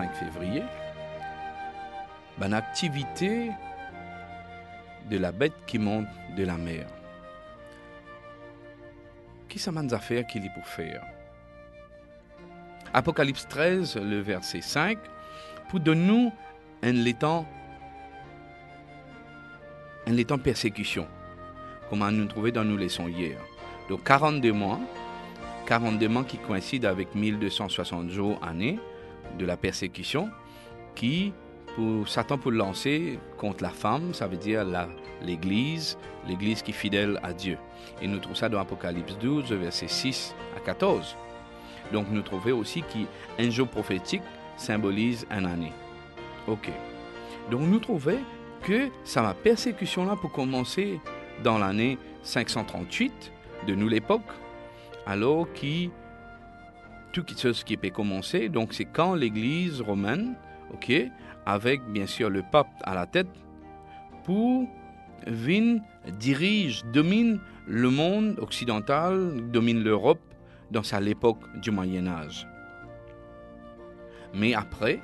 25 février, ben, activité de la bête qui monte de la mer. Qui ça m'a qu'il est pour faire? Apocalypse 13, le verset 5, pour de nous un l'étang un persécution, comme nous trouvons dans nos leçons hier? Donc 42 mois, 42 mois qui coïncident avec 1260 jours année de la persécution, qui pour Satan pour lancer contre la femme, ça veut dire l'Église, l'Église qui est fidèle à Dieu. Et nous trouvons ça dans Apocalypse 12, verset 6 à 14. Donc nous trouvons aussi qu'un jour prophétique symbolise une année. Ok. Donc nous trouvons que ça ma persécution là pour commencer dans l'année 538 de nous l'époque, alors qui tout ce qui peut commencer, donc c'est quand l'Église romaine, ok, avec bien sûr le pape à la tête, pour vin dirige, domine le monde occidental, domine l'Europe dans sa l'époque du Moyen Âge. Mais après,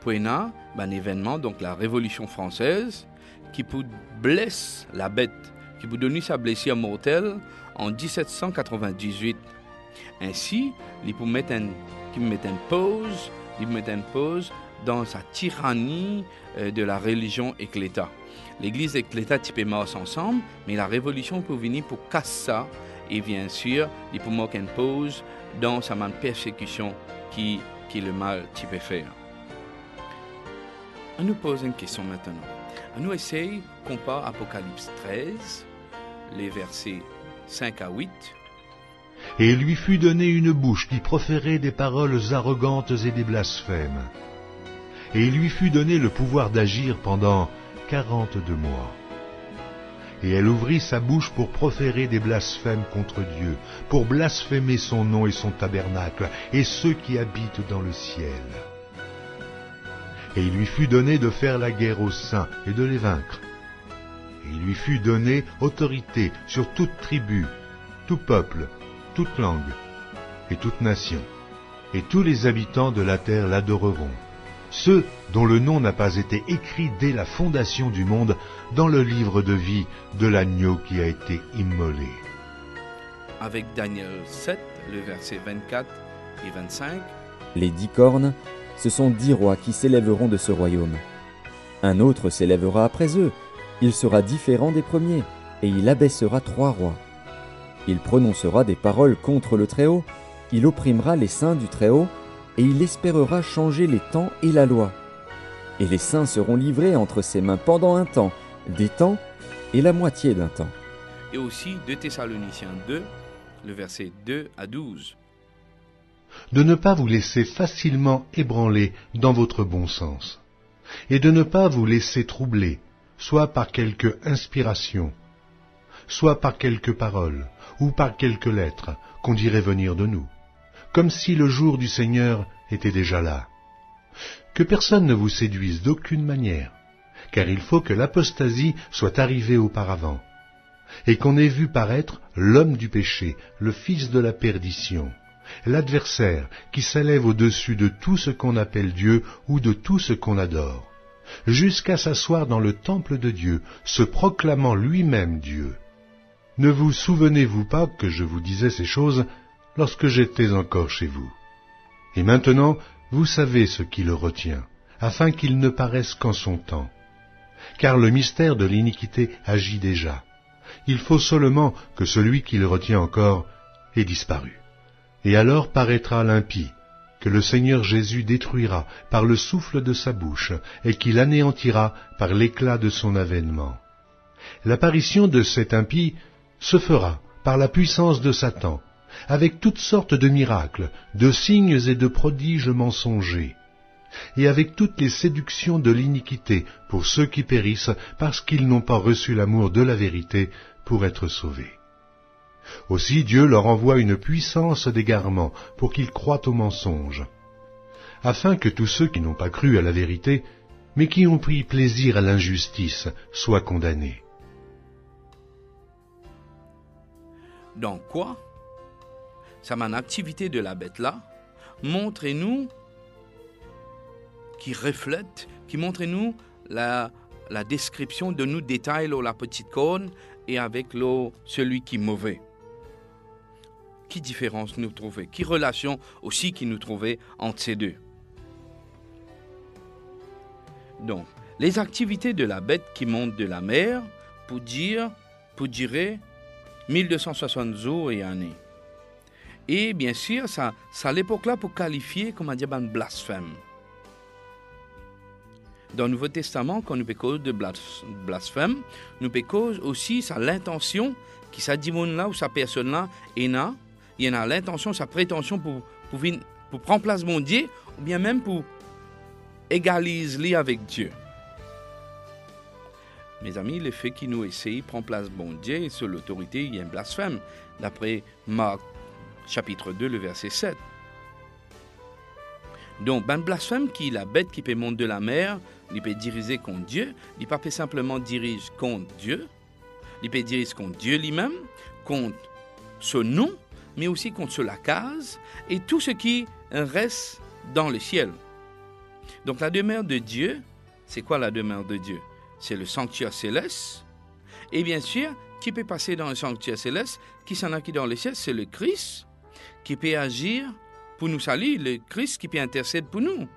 Puena, un événement, donc la Révolution française, qui peut blesser la bête, qui peut donner sa blessure mortelle en 1798. Ainsi, mettre une pause dans sa tyrannie euh, de la religion et l'État. L'Église et l'État typent ensemble, mais la Révolution peut venir pour casser ça et bien sûr, une pause dans sa même persécution qui, qui le mal peux faire. On nous pose une question maintenant. On nous essaye, compare Apocalypse 13, les versets 5 à 8. Et il lui fut donné une bouche qui proférait des paroles arrogantes et des blasphèmes. Et il lui fut donné le pouvoir d'agir pendant quarante-deux mois. Et elle ouvrit sa bouche pour proférer des blasphèmes contre Dieu, pour blasphémer son nom et son tabernacle, et ceux qui habitent dans le ciel. Et il lui fut donné de faire la guerre aux saints et de les vaincre. Et il lui fut donné autorité sur toute tribu, tout peuple, toute langue et toute nation. Et tous les habitants de la terre l'adoreront ceux dont le nom n'a pas été écrit dès la fondation du monde dans le livre de vie de l'agneau qui a été immolé. Avec Daniel 7, le verset 24 et 25. Les dix cornes, ce sont dix rois qui s'élèveront de ce royaume. Un autre s'élèvera après eux, il sera différent des premiers, et il abaissera trois rois. Il prononcera des paroles contre le Très-Haut, il opprimera les saints du Très-Haut, et il espérera changer les temps et la loi. Et les saints seront livrés entre ses mains pendant un temps, des temps et la moitié d'un temps. Et aussi de Thessaloniciens 2, le verset 2 à 12. De ne pas vous laisser facilement ébranler dans votre bon sens, et de ne pas vous laisser troubler, soit par quelque inspiration, soit par quelques paroles, ou par quelques lettres qu'on dirait venir de nous comme si le jour du Seigneur était déjà là. Que personne ne vous séduise d'aucune manière, car il faut que l'apostasie soit arrivée auparavant, et qu'on ait vu paraître l'homme du péché, le fils de la perdition, l'adversaire qui s'élève au-dessus de tout ce qu'on appelle Dieu ou de tout ce qu'on adore, jusqu'à s'asseoir dans le temple de Dieu, se proclamant lui-même Dieu. Ne vous souvenez-vous pas que je vous disais ces choses lorsque j'étais encore chez vous? Et maintenant, vous savez ce qui le retient, afin qu'il ne paraisse qu'en son temps. Car le mystère de l'iniquité agit déjà. Il faut seulement que celui qui le retient encore ait disparu. Et alors paraîtra l'impie, que le Seigneur Jésus détruira par le souffle de sa bouche, et qu'il anéantira par l'éclat de son avènement. L'apparition de cet impie se fera par la puissance de Satan, avec toutes sortes de miracles, de signes et de prodiges mensongers, et avec toutes les séductions de l'iniquité pour ceux qui périssent parce qu'ils n'ont pas reçu l'amour de la vérité pour être sauvés. Aussi Dieu leur envoie une puissance d'égarement pour qu'ils croient au mensonge, afin que tous ceux qui n'ont pas cru à la vérité, mais qui ont pris plaisir à l'injustice, soient condamnés. Dans quoi ça m'a activité de la bête là, montrez-nous qui reflète, qui montre nous la, description de nous détails la petite corne et avec l'eau celui qui est mauvais. Qui différence nous trouver? Qui relation aussi qui nous trouvait entre ces deux? Donc, les activités de la bête qui monte de la mer pour dire, pour dire 1260 jours et années. Et bien sûr, ça, ça à l'époque-là pour qualifier comme un diable blasphème. Dans le Nouveau Testament, quand nous pécons de blasphème, nous pécons aussi sa l'intention qui sa là ou sa personne-là est là. Il y en a l'intention, sa prétention pour, pour, pour prendre place mon Dieu, ou bien même pour égaliser avec Dieu. Mes amis, le fait qu'il nous essaye prend place bon Dieu sur l'autorité, il y a un blasphème, d'après Marc chapitre 2, le verset 7. Donc, ben blasphème qui la bête qui peut monter de la mer, il peut diriger contre Dieu, il peut pas simplement diriger contre Dieu, il peut diriger contre Dieu lui-même, contre ce nom, mais aussi contre la case et tout ce qui reste dans le ciel. Donc la demeure de Dieu, c'est quoi la demeure de Dieu? C'est le sanctuaire céleste. Et bien sûr, qui peut passer dans le sanctuaire céleste Qui s'en a qui dans le ciel C'est le Christ qui peut agir pour nous saluer, le Christ qui peut intercéder pour nous.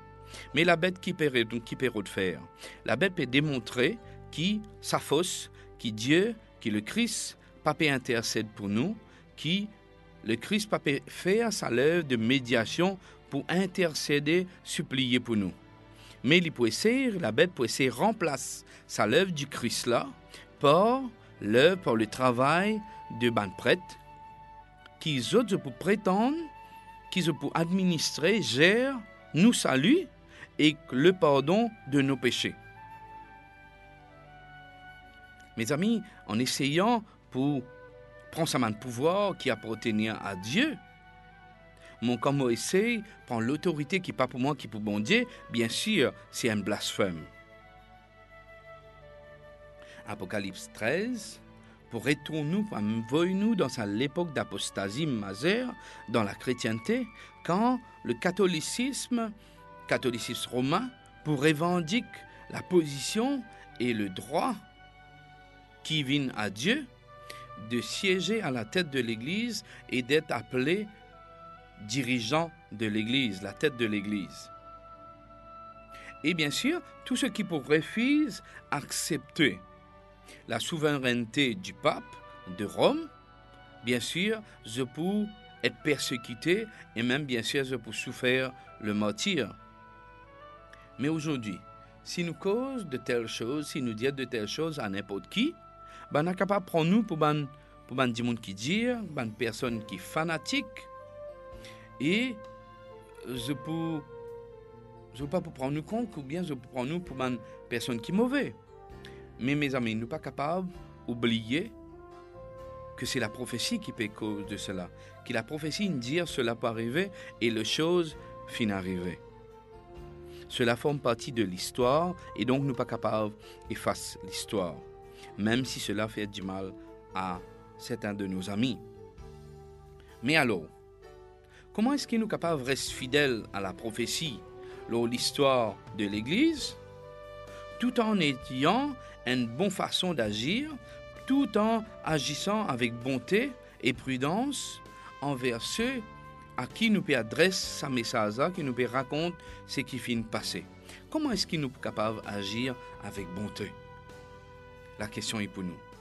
Mais la bête qui peut, qui peut faire La bête peut démontrer qui sa fausse, qui Dieu, qui le Christ, pas peut intercéder pour nous, qui le Christ peut faire sa lèvre de médiation pour intercéder, supplier pour nous. Mais essayer, la bête de remplacer sa lèvre du Christ là par l'œuvre, par le travail de ban prêtre qui autres pour prétendre qu'ils pour administrer, gère, nous salue et le pardon de nos péchés. Mes amis, en essayant pour prendre sa main de pouvoir qui appartenait à Dieu, mon comme essaye prend l'autorité qui pas pour moi, qui pour bon Dieu, bien sûr, c'est un blasphème. Apocalypse 13, pour retourner, nous dans l'époque d'apostasie majeure dans la chrétienté, quand le catholicisme, catholicisme romain, pour revendiquer la position et le droit qui viennent à Dieu de siéger à la tête de l'Église et d'être appelé dirigeant de l'Église, la tête de l'Église. Et bien sûr, tout ce qui pour refuse accepter la souveraineté du pape de Rome, bien sûr, je peux être persécuté et même bien sûr je peux souffrir le martyr. Mais aujourd'hui, si nous cause de telles choses, si nous disons de telles choses à n'importe qui, ben on est capable de prendre nous pour ban pour monde qui dire, ban personne qui fanatique et je peux je peux pas pour prendre nous compte ou bien je peux prendre nous pour ban personne qui mauvais. Mais mes amis, nous ne pas capables d'oublier que c'est la prophétie qui peut cause de cela. Que la prophétie dit cela peut arriver et les choses finissent arriver. Cela forme partie de l'histoire et donc nous pas capables d'effacer l'histoire, même si cela fait du mal à certains de nos amis. Mais alors, comment est-ce que nous sommes capables de rester fidèles à la prophétie, l'histoire de l'Église, tout en ayant une bonne façon d'agir, tout en agissant avec bonté et prudence envers ceux à qui nous peut adresser sa message, qui nous peut raconter ce qui finit passer. Comment est-ce qu'il nous est capable d'agir avec bonté? La question est pour nous.